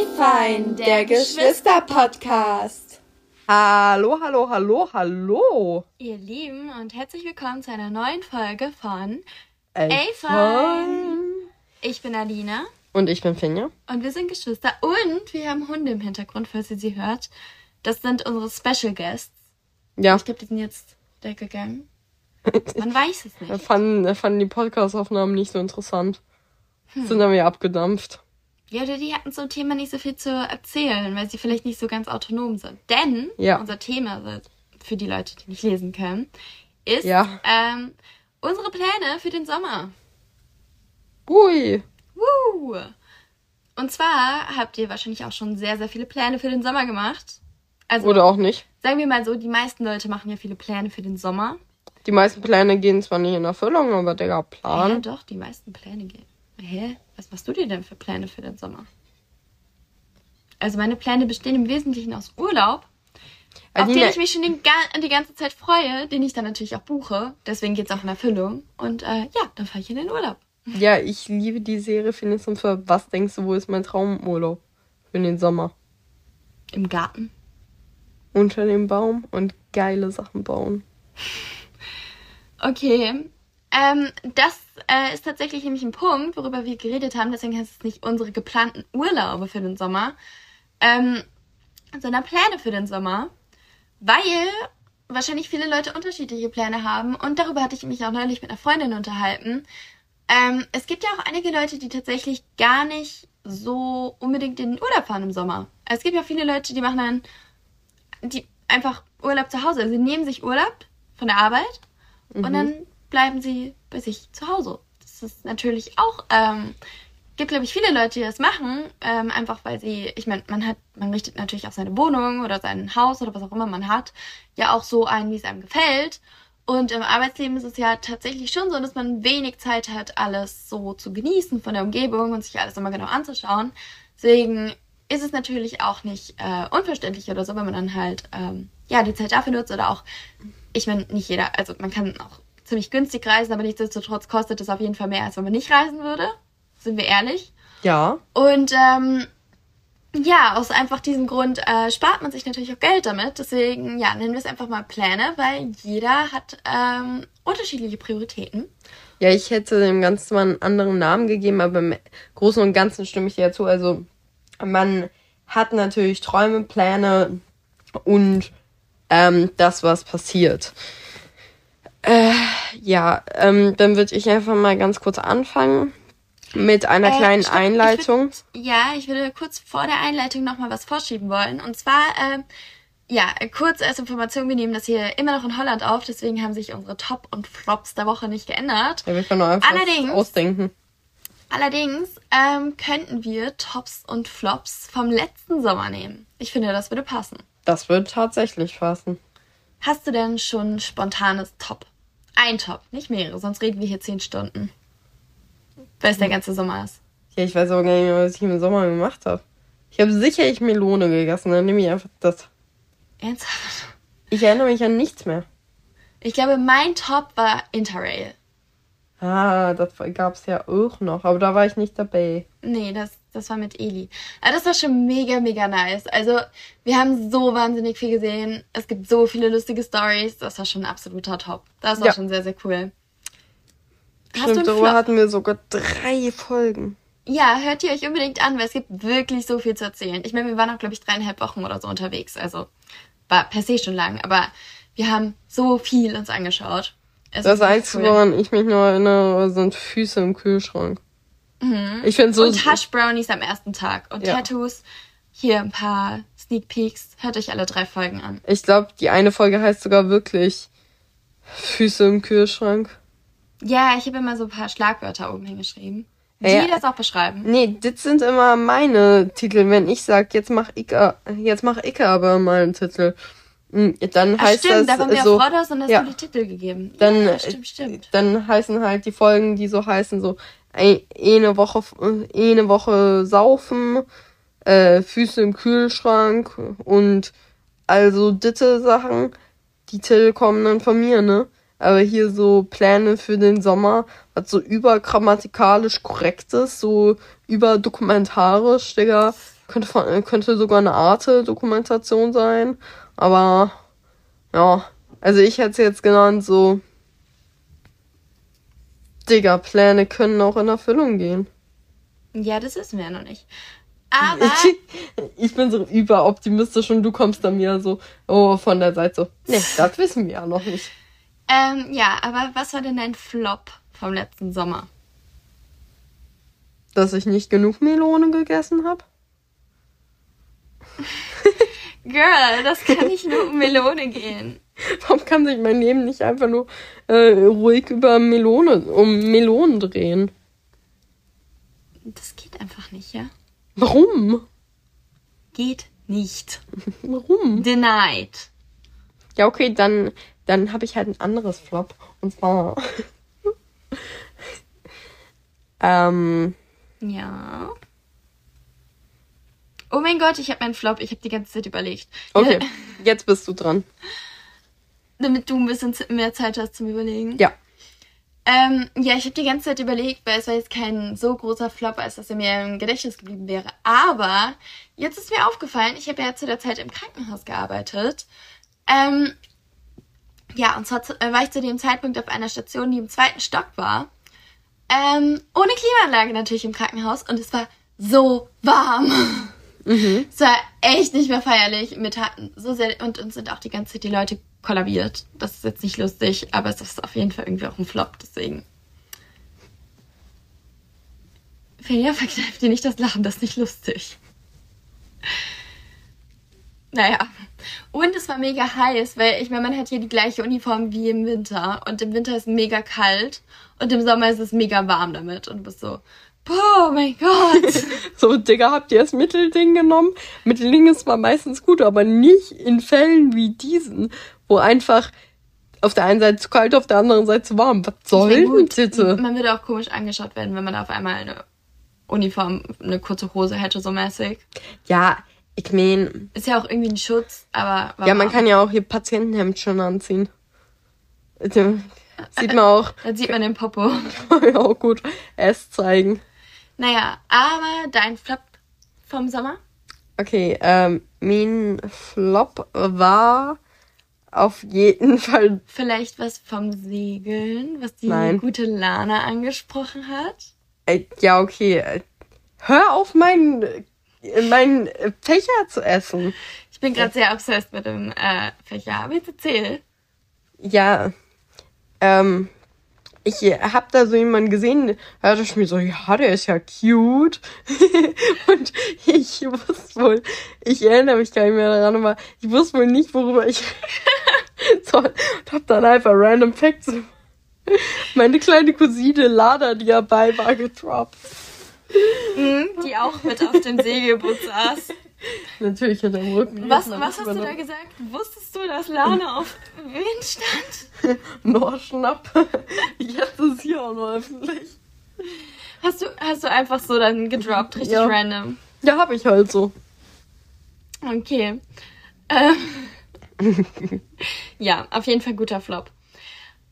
Wie fein, der Geschwister-Podcast. Hallo, hallo, hallo, hallo. Ihr Lieben und herzlich willkommen zu einer neuen Folge von Ey, fein. Ich bin Alina Und ich bin Finja. und wir sind Geschwister und wir haben Hunde im Hintergrund, falls ihr sie hört. Das sind unsere Special Guests. Ja, Ich glaube, die sind jetzt weggegangen. Man weiß es wir nicht. fanden, wir fanden die Podcast-Aufnahmen nicht so interessant. Hm. Sind dann wieder abgedampft. Ja, oder die hatten zum Thema nicht so viel zu erzählen, weil sie vielleicht nicht so ganz autonom sind. Denn Ja. unser Thema, für die Leute, die nicht lesen können, ist Ja. ähm, unsere Pläne für den Sommer. Ui. Woo! Und zwar habt ihr wahrscheinlich auch schon sehr, sehr viele Pläne für den Sommer gemacht. Also, Oder auch nicht. sagen wir mal so, die meisten Leute machen ja viele Pläne für den Sommer. Die meisten Pläne gehen zwar nicht in Erfüllung, aber Ja, Plan. doch, die meisten Pläne gehen. Hä? Was machst du dir denn für Pläne für den Sommer? Also meine Pläne bestehen im Wesentlichen aus Urlaub, auf den ich mich schon die ganze Zeit freue, den ich dann natürlich auch buche. Deswegen geht's auch in Erfüllung. Und äh, ja, dann fahre ich in den Urlaub. ja, ich liebe die Serie Phineas und für was denkst du, wo ist mein Traumurlaub? Für den Sommer. Im Garten. Unter dem Baum und geile Sachen bauen. Okay. Ähm, das äh, ist tatsächlich nämlich ein Punkt, worüber wir geredet haben. Deswegen heißt es nicht unsere geplanten Urlaube für den Sommer, ähm, sondern Pläne für den Sommer. Weil wahrscheinlich viele Leute unterschiedliche Pläne haben. Und darüber hatte ich mich auch neulich mit einer Freundin unterhalten. Ähm, es gibt ja auch einige Leute, die tatsächlich gar nicht so unbedingt in den Urlaub fahren im Sommer. Es gibt ja viele Leute, die machen dann die einfach Urlaub zu Hause. Also sie nehmen sich Urlaub von der Arbeit und dann bleiben sie bei sich zu Hause. Das ist natürlich auch, ähm, gibt glaube ich viele Leute, die das machen, ähm, einfach weil sie, ich meine, man hat, man richtet natürlich auch seine Wohnung oder sein Haus oder was auch immer man hat, ja auch so ein, wie es einem gefällt. Und im Arbeitsleben ist es ja tatsächlich schon so, dass man wenig Zeit hat, alles so zu genießen von der Umgebung und sich alles immer genau anzuschauen. Deswegen ist es natürlich auch nicht äh, unverständlich oder so, wenn man dann halt ähm, ja die Zeit dafür nutzt oder auch, ich meine, nicht jeder, also man kann auch ziemlich günstig reisen, aber nichtsdestotrotz kostet es auf jeden Fall mehr, als wenn man nicht reisen würde. Sind wir ehrlich. Ja. Und ähm, ja, aus einfach diesem Grund äh, spart man sich natürlich auch Geld damit. Deswegen, ja, nennen wir es einfach mal Pläne, weil jeder hat ähm, unterschiedliche Prioritäten. Ja, ich hätte dem Ganzen mal einen anderen Namen gegeben, aber im Großen und Ganzen stimme ich dir dazu. Also, man hat natürlich Träume, Pläne und ähm, das, was passiert. Äh, ja, ähm, dann würde ich einfach mal ganz kurz anfangen mit einer Äh, kleinen stopp, Einleitung. Ich würd, ja, ich würde kurz vor der Einleitung nochmal was vorschieben wollen. Und zwar, ähm, ja, kurz als Information, wir nehmen das hier immer noch in Holland auf, deswegen haben sich unsere Top und Flops der Woche nicht geändert. Ja, wir können einfach Allerdings- ausdenken. Allerdings ähm, könnten wir Tops und Flops vom letzten Sommer nehmen. Ich finde, das würde passen. Das wird tatsächlich passen. Hast du denn schon spontanes Top? Ein Top, nicht mehrere, sonst reden wir hier zehn Stunden. Weil es der ganze Sommer ist. Ja, ich weiß auch gar nicht mehr, was ich im Sommer gemacht habe. Ich habe sicherlich Melone gegessen, dann nehme ich einfach das. Ernsthaft? Ich erinnere mich an nichts mehr. Ich glaube, mein Top war Interrail. Ah, das gab's ja auch noch, aber da war ich nicht dabei. Nee, das, das war mit Eli. Aber das war schon mega, mega nice. Also, wir haben so wahnsinnig viel gesehen. Es gibt so viele lustige Stories. Das war schon ein absoluter Top. Das war Ja. schon sehr, sehr cool. Hast du Stimmt, darüber hatten wir sogar drei Folgen. Ja, hört ihr euch unbedingt an, weil es gibt wirklich so viel zu erzählen. Ich meine, wir waren auch, glaube ich, dreieinhalb Wochen oder so unterwegs. Also war per se schon lang, aber wir haben so viel uns angeschaut. Es Das Einzige, cool. woran ich mich nur erinnere, sind Füße im Kühlschrank. Ich finde so. Mhm. Und Hush Brownies am ersten Tag. Und Ja. Tattoos. Hier ein paar Sneak Peeks. Hört euch alle drei Folgen an. Ich glaube, die eine Folge heißt sogar wirklich Füße im Kühlschrank. Ja, ich habe immer so ein paar Schlagwörter oben hingeschrieben. Die Ja. das auch beschreiben. Nee, das sind immer meine Titel. Wenn ich sag, jetzt mach ich, jetzt mach ich aber mal einen Titel. Mm, Dann Ach, heißt stimmt, da das waren wir so. auf Rodos und hast ja. du die Titel gegeben. dann, ja, äh, stimmt, stimmt. dann heißen halt die Folgen, die so heißen, so eine Woche, eine Woche saufen, äh, Füße im Kühlschrank und also ditte Sachen. Die Titel kommen dann von mir, ne? Aber hier so Pläne für den Sommer, was so übergrammatikalisch korrekt ist, so überdokumentarisch, Digga. Könnte, könnte sogar eine Arte-Dokumentation sein. Aber ja, also ich hätte es jetzt genannt so. Digga, Pläne können auch in Erfüllung gehen. Ja, das wissen wir ja noch nicht. Aber Ich, ich bin so überoptimistisch und du kommst dann mir so oh, von der Seite so. Nee, das wissen wir ja noch nicht. ähm, ja, aber was war denn dein Flop vom letzten Sommer? Dass ich nicht genug Melone gegessen habe. Girl, das kann nicht nur um Melone gehen. Warum kann sich mein Leben nicht einfach nur äh, ruhig über Melone, um Melonen drehen? Das geht einfach nicht, ja? Warum? Geht nicht. Warum? Denied. Ja, okay, dann, dann habe ich halt ein anderes Flop. Und zwar. ähm, Ja. Oh mein Gott, ich habe meinen Flop. Ich habe die ganze Zeit überlegt. okay, jetzt bist du dran. Damit du ein bisschen mehr Zeit hast zum Überlegen. Ja. Ähm, ja, ich habe die ganze Zeit überlegt, weil es war jetzt kein so großer Flop, als dass er mir im Gedächtnis geblieben wäre. Aber jetzt ist mir aufgefallen, ich habe ja zu der Zeit im Krankenhaus gearbeitet. Ähm, ja, und zwar äh, war ich zu dem Zeitpunkt auf einer Station, die im zweiten Stock war. Ähm, ohne Klimaanlage natürlich im Krankenhaus und es war so warm. Es war echt nicht mehr feierlich. Taten so sehr und uns sind auch die ganze Zeit die Leute kollabiert. Das ist jetzt nicht lustig, aber es ist auf jeden Fall irgendwie auch ein Flop, deswegen. Felia, verkneif dir nicht das Lachen, das ist nicht lustig. Naja. Und es war mega heiß, weil ich meine, man hat hier die gleiche Uniform wie im Winter. Und im Winter ist es mega kalt und im Sommer ist es mega warm damit. Und du bist so, oh mein Gott. So, Digga, habt ihr das Mittelding genommen? Mittelding ist zwar meistens gut, aber nicht in Fällen wie diesen, wo einfach auf der einen Seite zu kalt, auf der anderen Seite zu warm. Was soll denn bitte? Man würde auch komisch angeschaut werden, wenn man auf einmal eine Uniform, eine kurze Hose hätte, so mäßig. Ja, ich mein, Ist ja auch irgendwie ein Schutz, aber. ja, man kann ja auch hier Patientenhemd schon anziehen. Also, Sieht man auch. Dann sieht man den Popo. ja, auch gut. Es zeigen. Naja, aber dein Flop vom Sommer? Okay, ähm, mein Flop war auf jeden Fall. Vielleicht was vom Segeln, was die Nein. gute Lana angesprochen hat? Äh, ja, okay. äh, Hör auf, meinen äh, meinen äh, Fächer zu essen. Ich bin gerade sehr obsessed mit dem äh, Fächer. Aber jetzt erzähl. Ja, ähm, ich äh, hab da so jemanden gesehen, da dachte ich mir so, ja, der ist ja cute. und ich wusste wohl, ich erinnere mich gar nicht mehr daran, aber ich wusste wohl nicht, worüber ich soll. Und hab dann einfach random Facts. Meine kleine Cousine Lada, die dabei war, gedroppt. Die auch mit auf dem Segelboot saß. Natürlich hat er Rücken. Was, was hast du da gesagt? Wusstest du, dass Lana auf Wind stand? Noch schnapp. Jetzt ist hier auch noch öffentlich. Hast du, hast du einfach so dann gedroppt, richtig Ja. random. Ja, hab ich halt so. Okay. Ähm. ja, auf jeden Fall guter Flop.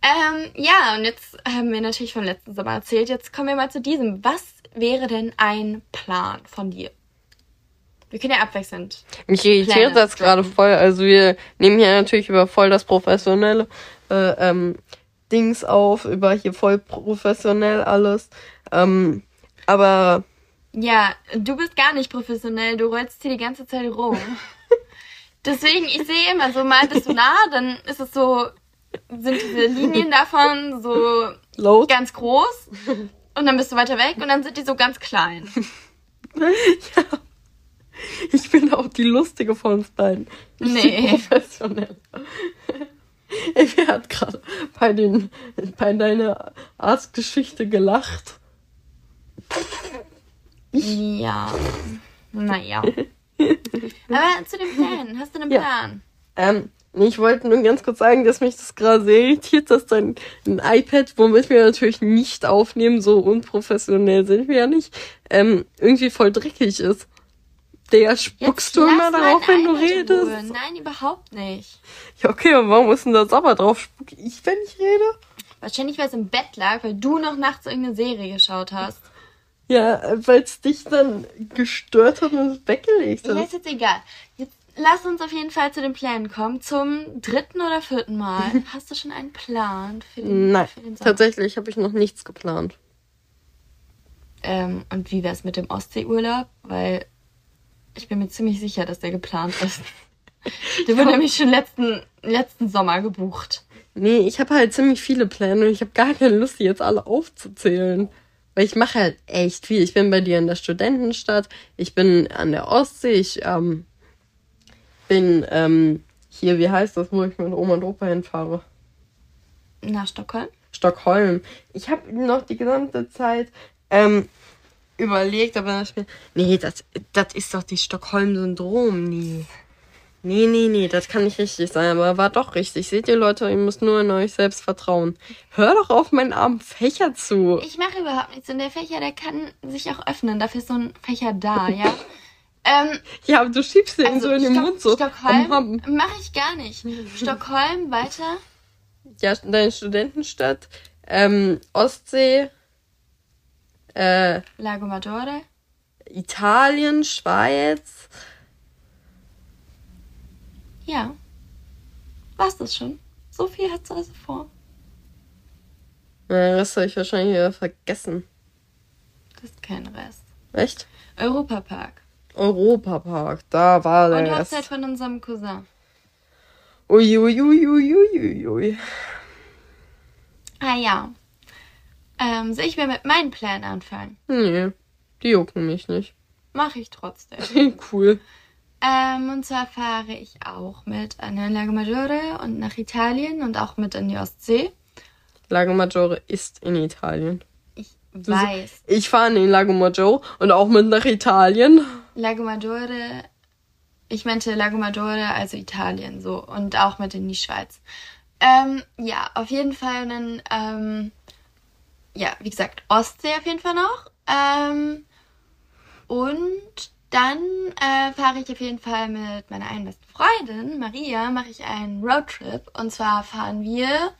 Ähm, ja, und jetzt haben wir natürlich vom letzten Sommer erzählt. Jetzt kommen wir mal zu diesem. Was wäre denn ein Plan von dir? Wir können ja abwechselnd. Mich irritiert das gerade voll. Also wir nehmen hier natürlich über voll das professionelle äh, ähm, Dings auf, über hier voll professionell alles. Ähm, aber Ja, du bist gar nicht professionell. Du rollst hier die ganze Zeit rum. Deswegen, ich sehe immer so, mal bist du nah, dann ist es so, sind diese Linien davon so Load. ganz groß und dann bist du weiter weg und dann sind die so ganz klein. Ich bin auch die lustige von uns beiden. Ich Nee. bin professionell. Ey, wer hat gerade bei den bei deiner Arztgeschichte gelacht? Ja. Naja. Aber zu den Plänen. Hast du einen Ja. Plan? Ähm, ich wollte nur ganz kurz sagen, dass mich das gerade sehr irritiert, dass dein ein iPad, womit wir natürlich nicht aufnehmen, so unprofessionell sind wir ja nicht, ähm, irgendwie voll dreckig ist. Der spuckst du immer darauf, wenn du redest. Ruhe. Nein, überhaupt nicht. Ja, okay, und warum ist denn da sauber drauf? Spuck ich, wenn ich rede? Wahrscheinlich, weil es im Bett lag, weil du noch nachts irgendeine Serie geschaut hast. Ja, weil es dich dann gestört hat und es weggelegt Ja, hast. ist jetzt egal. Jetzt lass uns auf jeden Fall zu den Plänen kommen. Zum dritten oder vierten Mal. Hast du schon einen Plan für den, Nein, für den Sommer? tatsächlich habe ich noch nichts geplant. Ähm, und wie wär's mit dem Ostseeurlaub? Weil ich bin mir ziemlich sicher, dass der geplant ist. Der wurde nämlich schon letzten, letzten Sommer gebucht. Nee, ich habe halt ziemlich viele Pläne und ich habe gar keine Lust, die jetzt alle aufzuzählen. Weil ich mache halt echt viel. Ich bin bei dir in der Studentenstadt, ich bin an der Ostsee, ich ähm, bin ähm, hier, wie heißt das, wo ich mit Oma und Opa hinfahre? Nach Stockholm? Stockholm. Ich habe noch die gesamte Zeit ähm, überlegt, aber dann mir, nee, das, das ist doch die Stockholm-Syndrom, nee. Nee, nee, nee, das kann nicht richtig sein, aber war doch richtig. Seht ihr Leute, ihr müsst nur in euch selbst vertrauen. Hör doch auf meinen armen Fächer zu. Ich mache überhaupt nichts. Und der Fächer, der kann sich auch öffnen. Dafür ist so ein Fächer da, ja? ähm, Ja, aber du schiebst den also so in den Stock- Mund so. Stockholm mache ich gar nicht. Stockholm, weiter. Ja, deine Studentenstadt, ähm, Ostsee, äh, Lago Maggiore. Italien, Schweiz. Ja. War's das schon? So viel hat's also vor. Na, das habe ich wahrscheinlich wieder vergessen. Das ist kein Rest. Echt? Europapark. Europapark, da war Und der Hochzeit Rest. von unserem Cousin. Uiuiuiuiui. Ah ja. Ähm, soll ich mir mit meinen Plänen anfangen? Nee, die jucken mich nicht. Mache ich trotzdem. cool. Ähm, und zwar fahre ich auch mit an den Lago Maggiore und nach Italien und auch mit in die Ostsee. Lago Maggiore ist in Italien. Ich weiß. Ich fahre in den Lago Maggiore und auch mit nach Italien. Lago Maggiore. Ich meinte Lago Maggiore, also Italien, so. Und auch mit in die Schweiz. Ähm, ja, auf jeden Fall dann, ähm, ja, wie gesagt, Ostsee auf jeden Fall noch. Ähm, und dann äh, fahre ich auf jeden Fall mit meiner einen besten Freundin, Maria, mache ich einen Roadtrip. Und zwar fahren wir,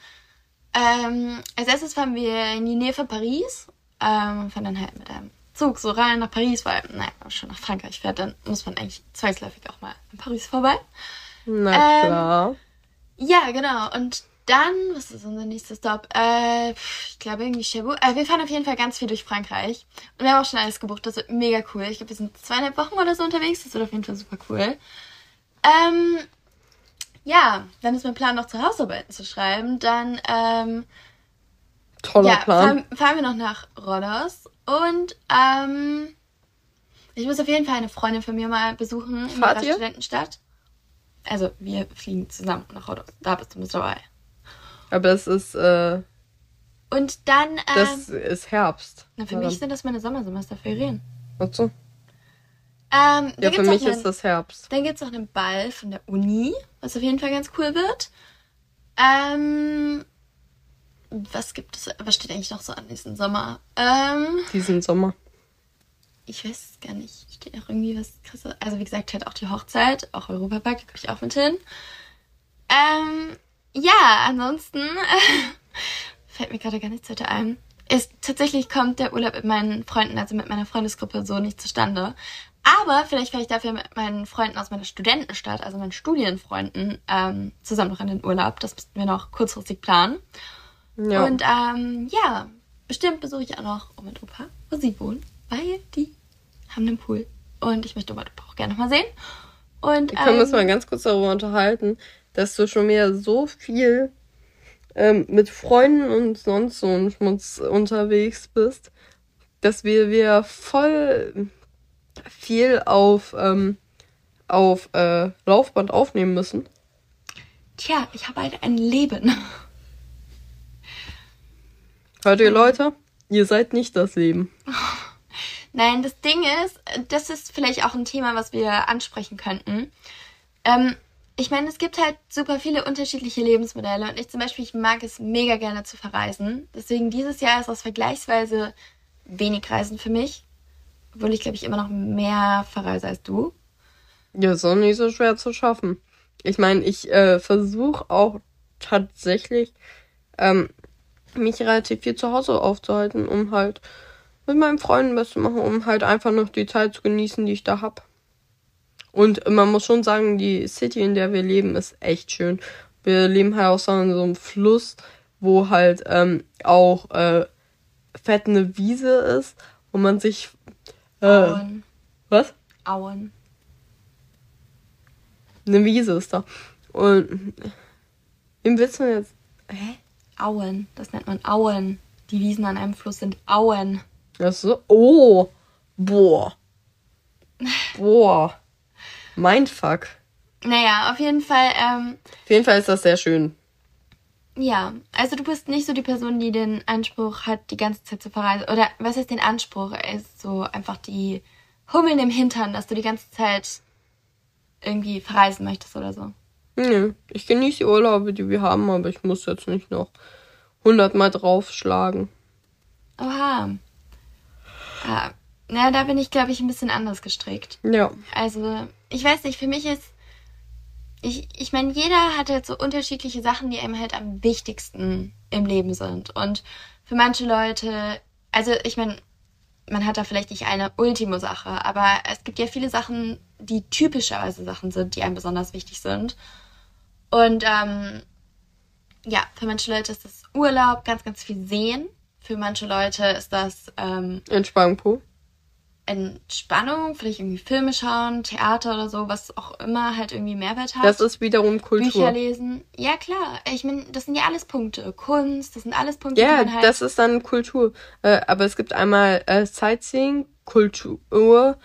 ähm, als erstes fahren wir in die Nähe von Paris. Ähm, und fahren dann halt mit einem Zug so rein nach Paris, weil, naja, wenn man schon nach Frankreich fährt, dann muss man eigentlich zwangsläufig auch mal in Paris vorbei. Na Ähm, klar. Ja, genau. Und dann, was ist unser nächster Stop? Äh, ich glaube irgendwie Cherbourg. Äh, wir fahren auf jeden Fall ganz viel durch Frankreich. Und wir haben auch schon alles gebucht. Das wird mega cool. Ich glaube, wir sind zweieinhalb Wochen oder so unterwegs. Das wird auf jeden Fall super cool. Ähm, ja, dann ist mein Plan, noch zu Hausarbeiten zu schreiben. Dann, ähm, Toller ja, Plan. fahren, fahren wir noch nach Rhodos. Und, ähm, ich muss auf jeden Fall eine Freundin von mir mal besuchen in Fahrt ihrer ihr? Studentenstadt. Also, wir fliegen zusammen nach Rhodos. Da bist du mit dabei. Aber es ist, äh, Und dann, ähm, das ist Herbst. na, für mich sind das meine Sommersemesterferien. Achso. Ähm, Ja, für mich einen, ist das Herbst. Dann gibt es noch einen Ball von der Uni, was auf jeden Fall ganz cool wird. Ähm, was gibt es, was steht eigentlich noch so an diesen Sommer? Ähm, Diesen Sommer. ich weiß es gar nicht. Steht noch irgendwie was krasses? Also wie gesagt, halt auch die Hochzeit, auch Europapark, da komme ich auch mit hin. Ähm, ja, ansonsten fällt mir gerade gar nichts weiter ein. Ist, tatsächlich kommt der Urlaub mit meinen Freunden, also mit meiner Freundesgruppe, so nicht zustande. Aber vielleicht fahre ich dafür mit meinen Freunden aus meiner Studentenstadt, also meinen Studienfreunden, ähm, zusammen noch in den Urlaub. Das müssten wir noch kurzfristig planen. Ja. Und ähm, ja, bestimmt besuche ich auch noch Oma und Opa, wo sie wohnen, weil die haben einen Pool. Und ich möchte Oma und Opa auch gerne noch mal sehen. Und Wir können uns ähm, mal ganz kurz darüber unterhalten, dass du schon wieder so viel ähm, mit Freunden und sonst so ein Schmutz unterwegs bist, dass wir wir voll viel auf, ähm, auf äh, Laufband aufnehmen müssen. Tja, ich habe halt ein Leben. Hört ihr Leute? Ihr seid nicht das Leben. Nein, das Ding ist, das ist vielleicht auch ein Thema, was wir ansprechen könnten. Ähm, ich meine, es gibt halt super viele unterschiedliche Lebensmodelle und ich zum Beispiel, ich mag es mega gerne zu verreisen. Deswegen dieses Jahr ist das vergleichsweise wenig Reisen für mich. Obwohl ich, glaube ich, immer noch mehr verreise als du. Ja, ist auch nicht so schwer zu schaffen. Ich meine, ich äh, versuche auch tatsächlich ähm, mich relativ viel zu Hause aufzuhalten, um halt mit meinen Freunden was zu machen, um halt einfach noch die Zeit zu genießen, die ich da hab. Und man muss schon sagen, die City, in der wir leben, ist echt schön. Wir leben halt auch so an so einem Fluss, wo halt ähm, auch äh, fett eine Wiese ist, wo man sich. Äh, Auen. was? Auen. Eine Wiese ist da. Und. Wem willst du jetzt? Hä? Auen. Das nennt man Auen. Die Wiesen an einem Fluss sind Auen. Ach so. Oh. Boah. Boah. Mindfuck. Naja, auf jeden Fall, ähm, Auf jeden Fall ist das sehr schön. ja. Also du bist nicht so die Person, die den Anspruch hat, die ganze Zeit zu verreisen. Oder was heißt den Anspruch? Er ist so einfach die Hummeln im Hintern, dass du die ganze Zeit irgendwie verreisen möchtest oder so. Nö, ich genieße die Urlaube, die wir haben, aber ich muss jetzt nicht noch hundertmal draufschlagen. Oha. Ah, na, da bin ich, glaube ich, ein bisschen anders gestrickt. Ja. Also, ich weiß nicht, für mich ist. Ich, ich meine, jeder hat halt so unterschiedliche Sachen, die einem halt am wichtigsten im Leben sind. Und für manche Leute, also ich meine, man hat da vielleicht nicht eine Ultimo-Sache, aber es gibt ja viele Sachen, die typischerweise Sachen sind, die einem besonders wichtig sind. Und ähm, ja, für manche Leute ist das Urlaub, ganz, ganz viel sehen. Für manche Leute ist das ähm, Entspannung pur. Entspannung, vielleicht irgendwie Filme schauen, Theater oder so, was auch immer halt irgendwie Mehrwert hat. Das ist wiederum Bücher Kultur. lesen. Ja, klar. Ich meine, das sind ja alles Punkte. Kunst, das sind alles Punkte, Ja, halt. das ist dann Kultur. Äh, aber es gibt einmal äh, Sightseeing, Kultur,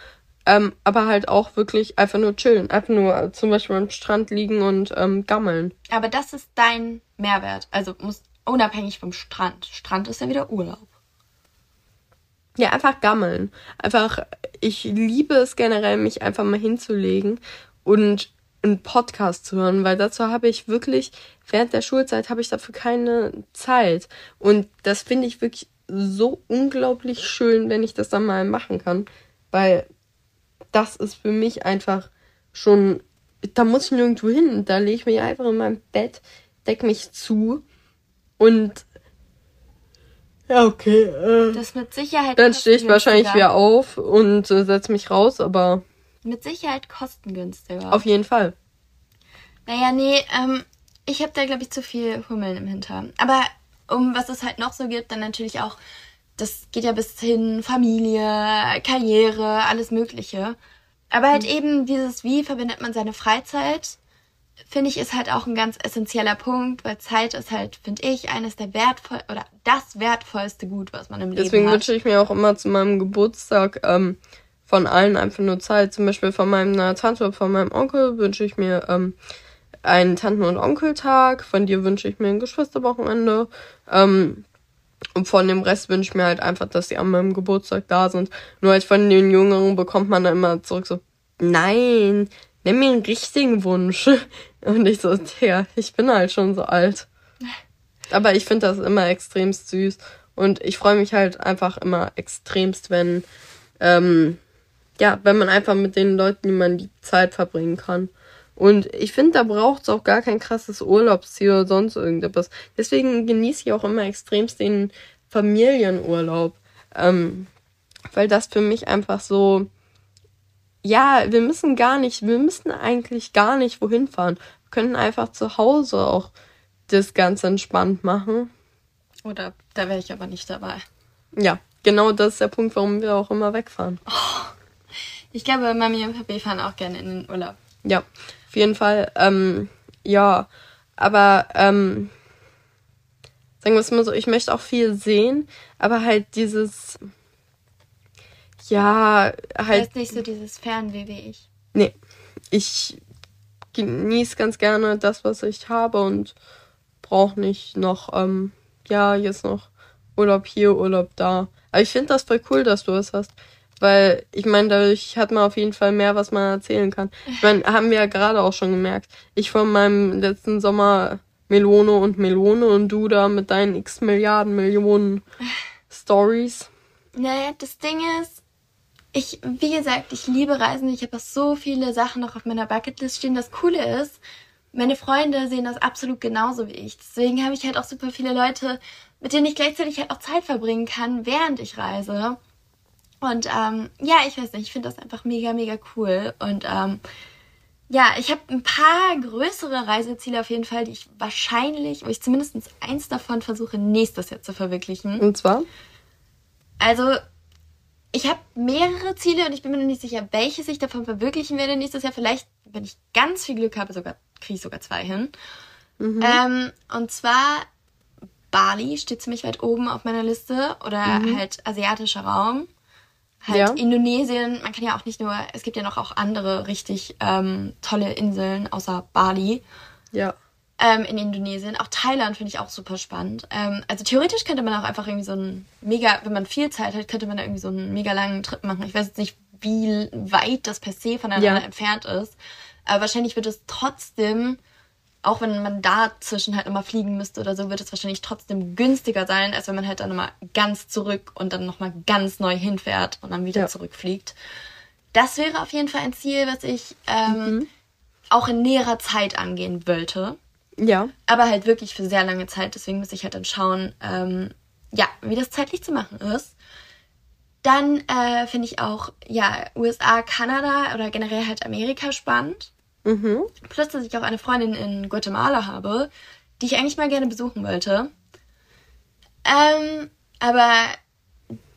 ähm, aber halt auch wirklich einfach nur chillen. Einfach nur äh, zum Beispiel am Strand liegen und ähm, gammeln. aber das ist dein Mehrwert. Also muss unabhängig vom Strand. Strand ist ja wieder Urlaub. Ja, einfach gammeln. Einfach, ich liebe es generell, mich einfach mal hinzulegen und einen Podcast zu hören, weil dazu habe ich wirklich, während der Schulzeit habe ich dafür keine Zeit. Und das finde ich wirklich so unglaublich schön, wenn ich das dann mal machen kann, weil das ist für mich einfach schon, da muss ich nirgendwo hin, da lege ich mich einfach in mein Bett, deck mich zu und ja, okay, äh, Das mit Sicherheit. dann stehe ich wahrscheinlich wieder auf und äh, setze mich raus, aber Mit Sicherheit kostengünstiger. auf jeden Fall. Naja, nee, ähm, ich habe da, glaube ich, zu viel Hummeln im Hintern. Aber um was es halt noch so gibt, dann natürlich auch, das geht ja bis hin Familie, Karriere, alles Mögliche. Aber halt eben dieses, wie verbindet man seine Freizeit, finde ich, ist halt auch ein ganz essentieller Punkt, weil Zeit ist halt, finde ich, eines der wertvoll oder das wertvollste Gut, was man im Leben Deswegen hat. wünsche ich mir auch immer zu meinem Geburtstag ähm, von allen einfach nur Zeit. Zum Beispiel von meiner Tante und von meinem Onkel wünsche ich mir ähm, einen Tanten- und Onkeltag. Von dir wünsche ich mir ein Geschwisterwochenende. Ähm, und von dem Rest wünsche ich mir halt einfach, dass sie an meinem Geburtstag da sind. Nur halt von den Jüngeren bekommt man dann immer zurück so, nein, nimm mir einen richtigen Wunsch. Und ich so, ja, ich bin halt schon so alt. Aber ich finde das immer extremst süß. Und ich freue mich halt einfach immer extremst, wenn, ähm, ja, wenn man einfach mit den Leuten, die man liebt, Zeit verbringen kann. Und ich finde, da braucht es auch gar kein krasses Urlaubsziel oder sonst irgendetwas. Deswegen genieße ich auch immer extremst den Familienurlaub. Ähm, weil das für mich einfach so, ja, wir müssen gar nicht, wir müssen eigentlich gar nicht wohin fahren. Wir können einfach zu Hause auch das Ganze entspannt machen. Oder da wäre ich aber nicht dabei. Ja, genau das ist der Punkt, warum wir auch immer wegfahren. Ich glaube, Mami und Papi fahren auch gerne in den Urlaub. Ja, auf jeden Fall. Ähm, ja, aber ähm, sagen wir es mal so, ich möchte auch viel sehen, aber halt dieses, ja, Du halt, bist nicht so dieses Fernweh wie ich. nee, ich genieße ganz gerne das, was ich habe und brauche nicht noch, ähm, ja, jetzt noch Urlaub hier, Urlaub da. Aber ich finde das voll cool, dass du es hast. Weil ich meine, dadurch hat man auf jeden Fall mehr, was man erzählen kann. Ich meine, haben wir ja gerade auch schon gemerkt. Ich von meinem letzten Sommer Melone und Melone und du da mit deinen x Milliarden Millionen Stories. Naja, das Ding ist, ich, wie gesagt, ich liebe Reisen. Ich habe auch so viele Sachen noch auf meiner Bucketlist stehen. Das Coole ist, meine Freunde sehen das absolut genauso wie ich. Deswegen habe ich halt auch super viele Leute, mit denen ich gleichzeitig halt auch Zeit verbringen kann, während ich reise. Und ähm, ja, ich weiß nicht, ich finde das einfach mega, mega cool. Und ähm, ja, ich habe ein paar größere Reiseziele auf jeden Fall, die ich wahrscheinlich, wo ich zumindest eins davon versuche, nächstes Jahr zu verwirklichen. Und zwar? Also, ich habe mehrere Ziele und ich bin mir noch nicht sicher, welches ich davon verwirklichen werde nächstes Jahr. Vielleicht, wenn ich ganz viel Glück habe, sogar kriege ich sogar zwei hin. Mhm. Ähm, und zwar Bali steht ziemlich weit oben auf meiner Liste oder mhm. halt asiatischer Raum. Halt ja. Indonesien, man kann ja auch nicht nur, es gibt ja noch auch andere richtig ähm, tolle Inseln außer Bali. Ja. Ähm, in Indonesien. Auch Thailand finde ich auch super spannend. Ähm, also theoretisch könnte man auch einfach irgendwie so einen mega, wenn man viel Zeit hat, könnte man da irgendwie so einen mega langen Trip machen. Ich weiß jetzt nicht, wie weit das per se voneinander ja. entfernt ist. Aber wahrscheinlich wird es trotzdem auch wenn man dazwischen halt nochmal fliegen müsste oder so, wird es wahrscheinlich trotzdem günstiger sein, als wenn man halt dann nochmal ganz zurück und dann nochmal ganz neu hinfährt und dann wieder ja. zurückfliegt. Das wäre auf jeden Fall ein Ziel, was ich ähm, mhm. auch in näherer Zeit angehen wollte. Ja. Aber halt wirklich für sehr lange Zeit. Deswegen muss ich halt dann schauen, ähm, ja, wie das zeitlich zu machen ist. Dann äh, finde ich auch, ja, USA, Kanada oder generell halt Amerika spannend. Mhm. Plus, dass ich auch eine Freundin in Guatemala habe, die ich eigentlich mal gerne besuchen wollte. Ähm, aber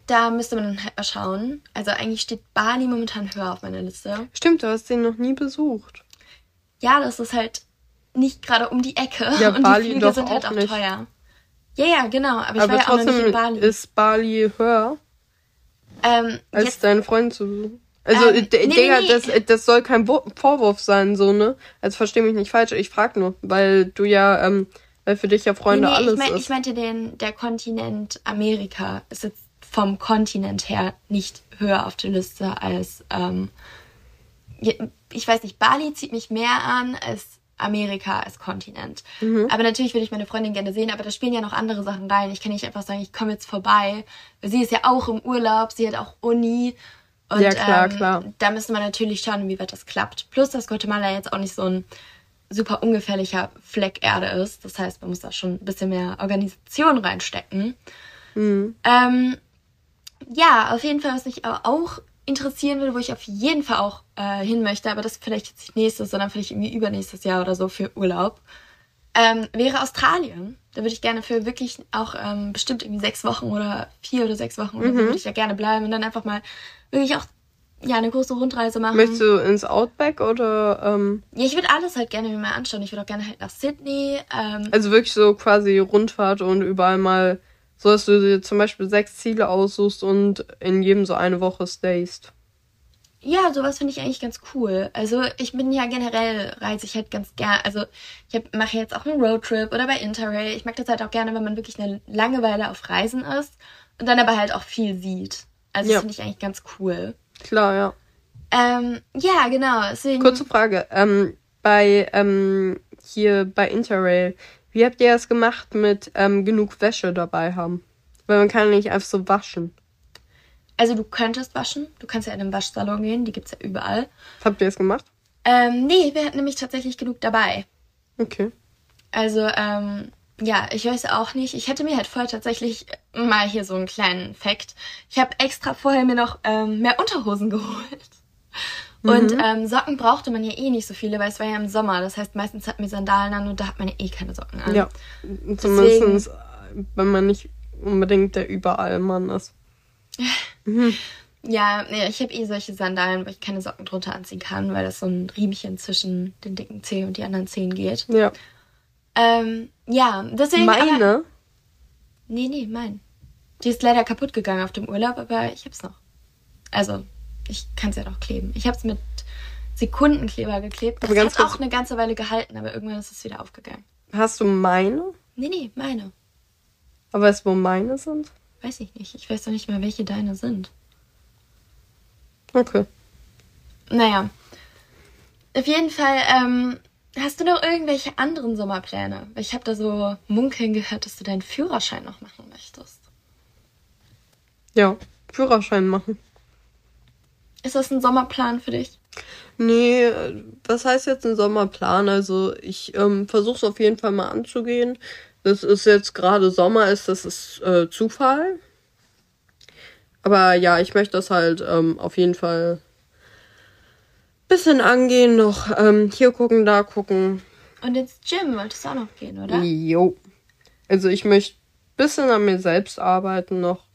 da müsste man dann halt mal schauen. Also eigentlich steht Bali momentan höher auf meiner Liste. Stimmt, du hast den noch nie besucht. Ja, das ist halt nicht gerade um die Ecke. Ja, und Bali die Flüge sind halt auch nicht. teuer. Ja, ja, genau. Aber ich aber war ja auch noch nicht in Bali. Ist Bali höher? Ähm, als jetzt, deinen Freund zu besuchen? Also, ähm, nee, Digga, nee, nee. Das, das soll kein Vorwurf sein, so, ne? Also, versteh mich nicht falsch. Ich frag nur, weil du ja, ähm, weil für dich ja Freunde alles ich mein, ist. Ich meinte den, der Kontinent Amerika ist jetzt vom Kontinent her nicht höher auf der Liste als, ähm, ich weiß nicht, Bali zieht mich mehr an als Amerika als Kontinent. Mhm. Aber natürlich würde ich meine Freundin gerne sehen, aber da spielen ja noch andere Sachen rein. Ich kann nicht einfach sagen, ich komme jetzt vorbei. Sie ist ja auch im Urlaub, sie hat auch Uni und, ja, klar, ähm, klar. Da müsste man natürlich schauen, wie weit das klappt. Plus, dass Guatemala jetzt auch nicht so ein super ungefährlicher Fleck Erde ist. Das heißt, man muss da schon ein bisschen mehr Organisation reinstecken. Mhm. Ähm, ja, auf jeden Fall, was mich aber auch interessieren würde, wo ich auf jeden Fall auch äh, hin möchte, aber das vielleicht jetzt nicht nächstes, sondern vielleicht irgendwie übernächstes Jahr oder so für Urlaub, ähm, wäre Australien. Da würde ich gerne für wirklich auch ähm, bestimmt irgendwie sechs Wochen oder vier oder sechs Wochen oder mhm. so würde ich da gerne bleiben und dann einfach mal wirklich auch ja, eine große Rundreise machen. Möchtest du ins Outback oder? Ähm ja, ich würde alles halt gerne mir mal anschauen. Ich würde auch gerne halt nach Sydney. Ähm also wirklich so quasi Rundfahrt und überall mal, so dass du dir zum Beispiel sechs Ziele aussuchst und in jedem so eine Woche stayst. Ja, sowas finde ich eigentlich ganz cool. Also ich bin ja generell reise ich halt ganz gern. Also ich mache jetzt auch einen Roadtrip oder bei Interrail. Ich mag das halt auch gerne, wenn man wirklich eine Langeweile auf Reisen ist und dann aber halt auch viel sieht. Also ja. das finde ich eigentlich ganz cool. Klar, ja. Ähm, ja, genau. Deswegen... Kurze Frage. Ähm, bei ähm, hier bei Interrail, wie habt ihr das gemacht mit ähm, genug Wäsche dabei haben? Weil man kann nicht einfach so waschen. Also du könntest waschen. Du kannst ja in einen Waschsalon gehen, die gibt es ja überall. Habt ihr das gemacht? Ähm, nee, wir hatten nämlich tatsächlich genug dabei. Okay. Also, ähm, ja, ich weiß auch nicht. Ich hätte mir halt vorher tatsächlich mal hier so einen kleinen Fact. Ich habe extra vorher mir noch ähm, mehr Unterhosen geholt. Mhm. Und ähm, Socken brauchte man ja eh nicht so viele, weil es war ja im Sommer. Das heißt, meistens hat man Sandalen an und da hat man ja eh keine Socken an. Ja, zumindest wenn man nicht unbedingt der überall Mann ist. mhm. Ja, nee, ich habe eh solche Sandalen, wo ich keine Socken drunter anziehen kann, weil das so ein Riemchen zwischen den dicken Zehen und die anderen Zehen geht. Ja. Ähm, ja, deswegen. Meine? Aber, nee, nee, mein. Die ist leider kaputt gegangen auf dem Urlaub, aber ich hab's noch. Also, ich kann es ja noch kleben. Ich hab's mit Sekundenkleber geklebt. Das hat auch eine ganze Weile gehalten, aber irgendwann ist es wieder aufgegangen. Hast du meine? Nee, nee, meine. Aber weißt du, wo meine sind? Weiß ich nicht. Ich weiß doch nicht mehr, welche deine sind. Okay. Naja. Auf jeden Fall ähm, Hast du noch irgendwelche anderen Sommerpläne? Ich habe da so munkeln gehört, dass du deinen Führerschein noch machen möchtest. Ja, Führerschein machen. Ist das ein Sommerplan für dich? Nee, was heißt jetzt ein Sommerplan? Also ich ähm, versuche es auf jeden Fall mal anzugehen. Das ist jetzt gerade Sommer, ist das ist äh, Zufall. Aber ja, ich möchte das halt ähm, auf jeden Fall bisschen angehen, noch ähm, hier gucken, da gucken. Und ins Gym wolltest du auch noch gehen, oder? Jo. Also ich möchte bisschen an mir selbst arbeiten noch.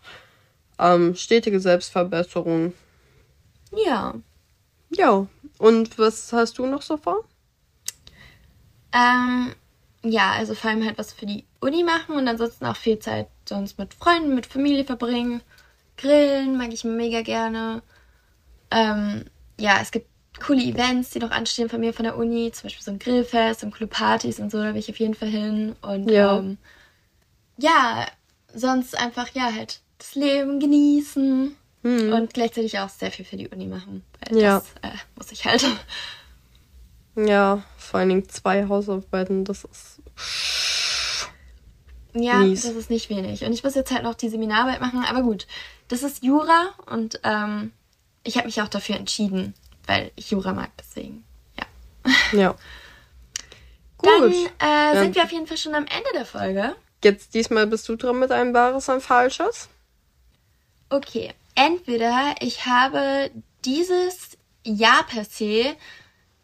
Ähm, stetige Selbstverbesserung. Ja. Ja. Und was hast du noch so vor? Ähm, ja, also vor allem halt was für die Uni machen und ansonsten auch viel Zeit sonst mit Freunden, mit Familie verbringen. Grillen mag ich mega gerne. Ähm, ja, es gibt coole Events, die noch anstehen von mir von der Uni, zum Beispiel so ein Grillfest und coole Partys und so, da will ich auf jeden Fall hin. Und Ja. ähm, ja, sonst einfach, ja, halt das Leben genießen Hm. und gleichzeitig auch sehr viel für die Uni machen. Weil Ja. das äh, muss ich halt. Ja, vor allen Dingen zwei Hausarbeiten, das ist. Ja, Mies. das ist nicht wenig. Und ich muss jetzt halt noch die Seminararbeit machen, aber gut, das ist Jura und ähm, ich habe mich auch dafür entschieden, weil ich Jura mag, deswegen. Ja. Ja. Dann Gut. äh, Ähm, sind wir auf jeden Fall schon am Ende der Folge. Jetzt diesmal bist du dran mit einem wahres und falsches. Okay, entweder ich habe dieses Jahr per se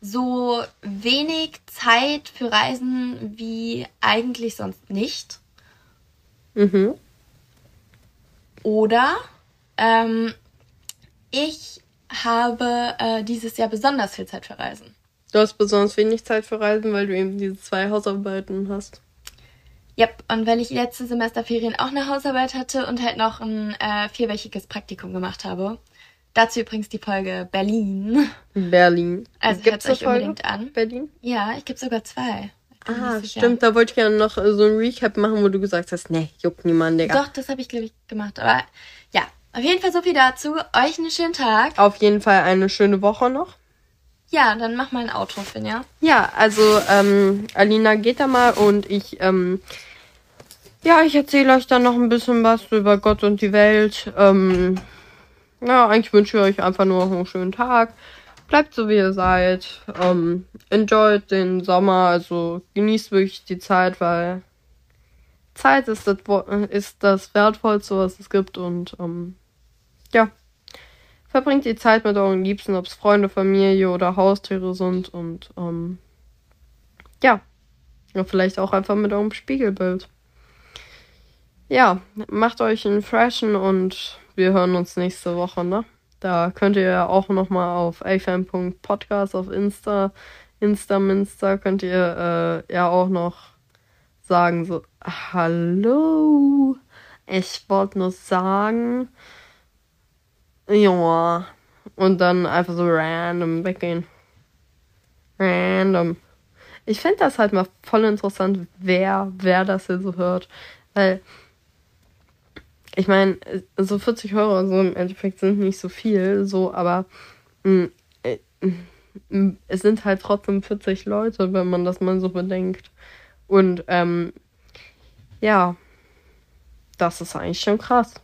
so wenig Zeit für Reisen wie eigentlich sonst nicht. Mhm. Oder ähm, ich habe äh, dieses Jahr besonders viel Zeit für Reisen. Du hast besonders wenig Zeit für Reisen, weil du eben diese zwei Hausarbeiten hast. Yep, und weil ich letzte Semesterferien auch eine Hausarbeit hatte und halt noch ein äh, vierwöchiges Praktikum gemacht habe. Dazu übrigens die Folge Berlin. Berlin. Also Gibt's hört euch Folge? unbedingt an. Berlin? Ja, ich gebe sogar zwei. Ah, stimmt. Da wollte ich gerne noch äh, so ein Recap machen, wo du gesagt hast, nee, juckt niemand, Digga. Doch, das habe ich, glaube ich, gemacht. Aber ja, auf jeden Fall so viel dazu. Euch einen schönen Tag. Auf jeden Fall eine schöne Woche noch. Ja, dann mach mal ein Outro, Finja. Ja, also ähm, Alina geht da mal und ich, ähm, ja, ich erzähle euch dann noch ein bisschen was über Gott und die Welt. Ähm, ja, eigentlich wünsche ich euch einfach nur einen schönen Tag. Bleibt so, wie ihr seid. Ähm, enjoyt den Sommer, also genießt wirklich die Zeit, weil Zeit ist das, ist das Wertvollste, was es gibt und ähm, ja. Verbringt die Zeit mit euren Liebsten, ob es Freunde, Familie oder Haustiere sind und ähm, ja, vielleicht auch einfach mit eurem Spiegelbild. Ja, macht euch einen freshen und wir hören uns nächste Woche, ne? Da könnt ihr ja auch nochmal auf afm.podcast auf Insta, Instaminster könnt ihr äh, ja auch noch sagen so, hallo, ich wollte nur sagen, ja, und dann einfach so random weggehen. Random. Ich finde das halt mal voll interessant, wer, wer das hier so hört. Weil, ich meine, so 40 Euro so im Endeffekt sind nicht so viel, so, aber mh, äh, mh, es sind halt trotzdem 40 Leute, wenn man das mal so bedenkt. Und, ähm, ja, das ist eigentlich schon krass.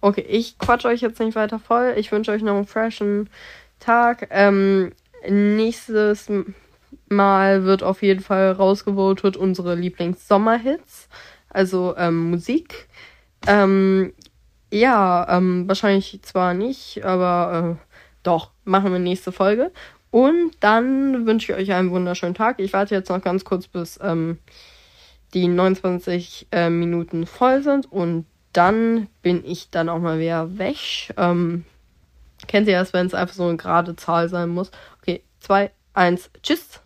Okay, ich quatsch euch jetzt nicht weiter voll. Ich wünsche euch noch einen freshen Tag. Ähm, nächstes Mal wird auf jeden Fall rausgevotet unsere Lieblings-Sommerhits. Also ähm, Musik. Ähm, ja, ähm, wahrscheinlich zwar nicht, aber äh, doch, machen wir nächste Folge. Und dann wünsche ich euch einen wunderschönen Tag. Ich warte jetzt noch ganz kurz, bis ähm, die 29 äh, Minuten voll sind und dann bin ich dann auch mal wieder weg. Ähm, kennt ihr das, wenn es einfach so eine gerade Zahl sein muss? Okay, 2, 1, tschüss.